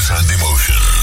feelings and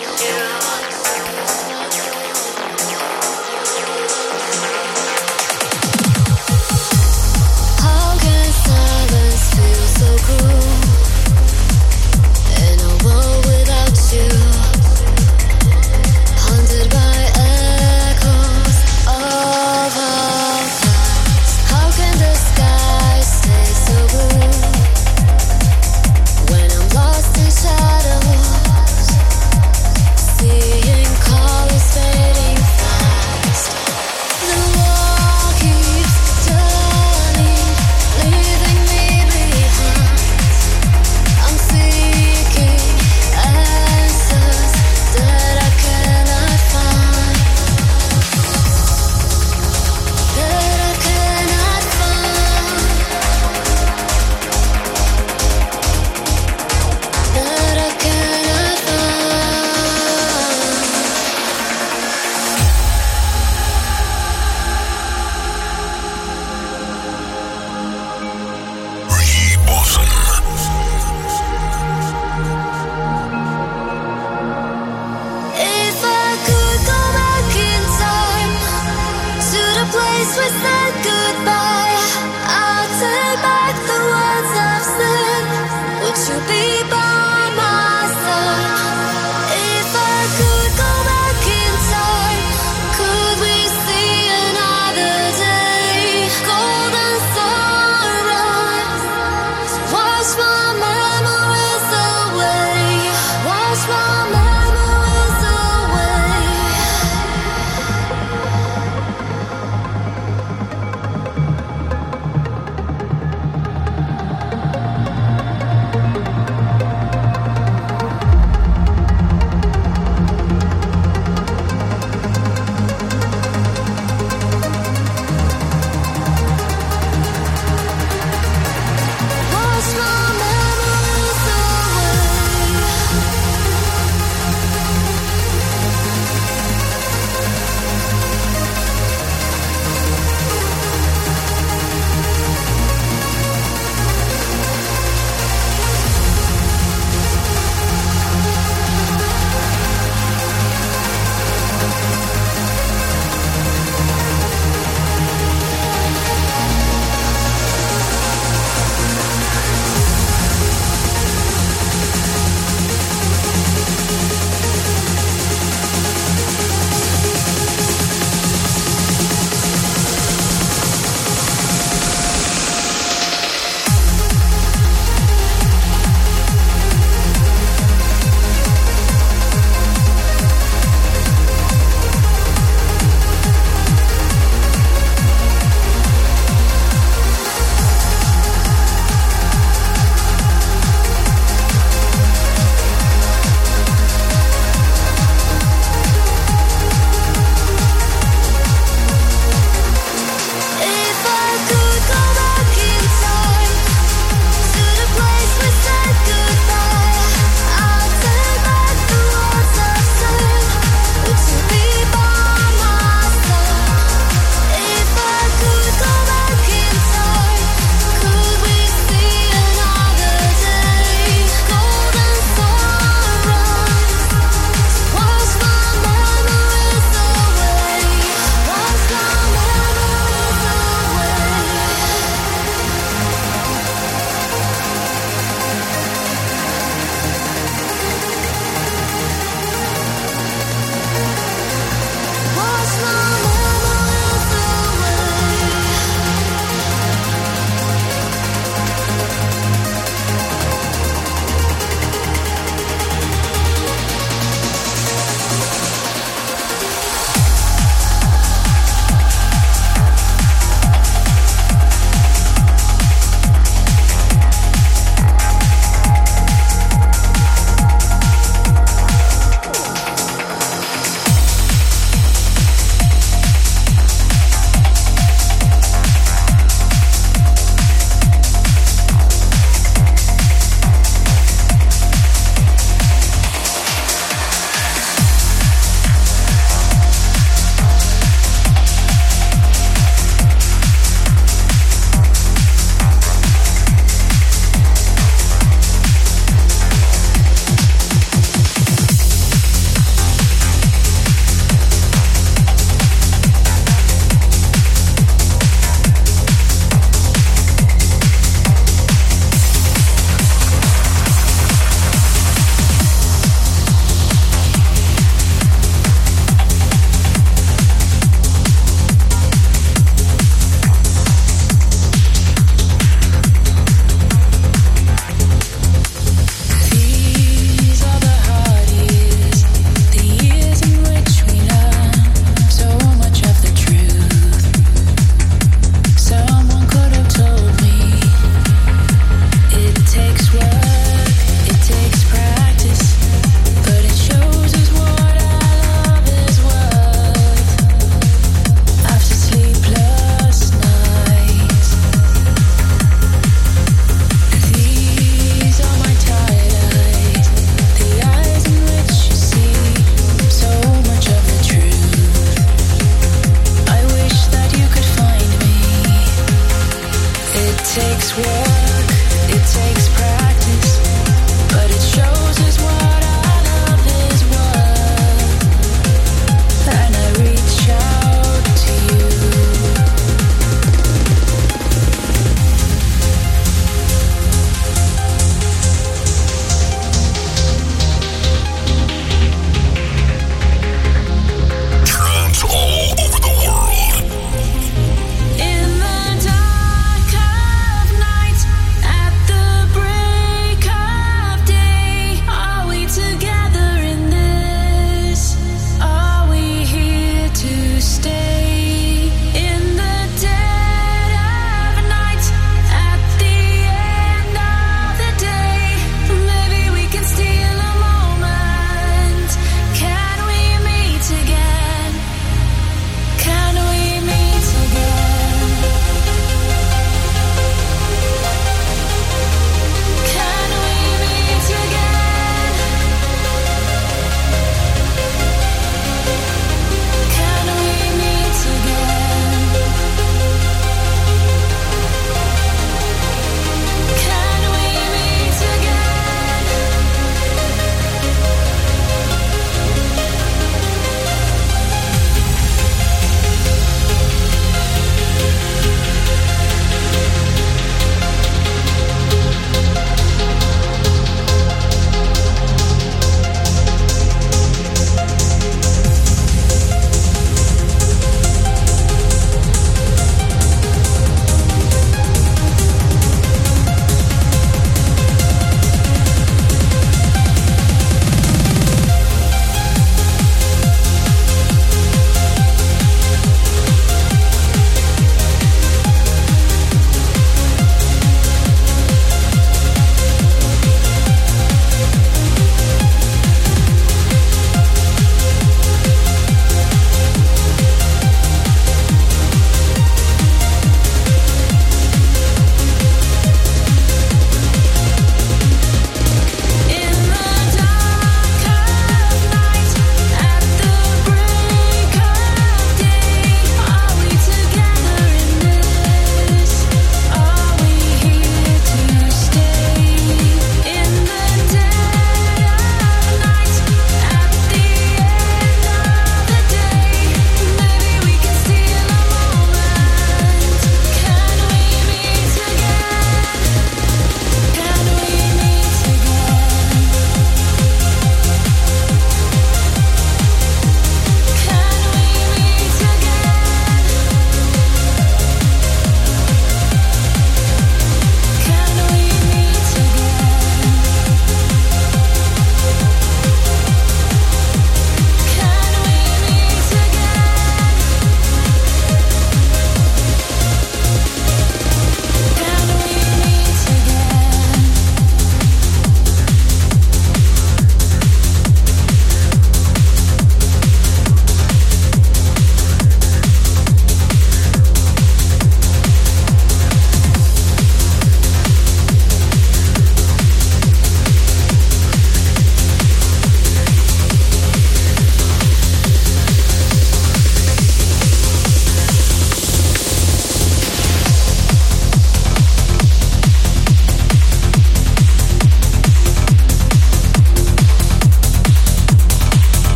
love you.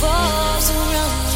falls around.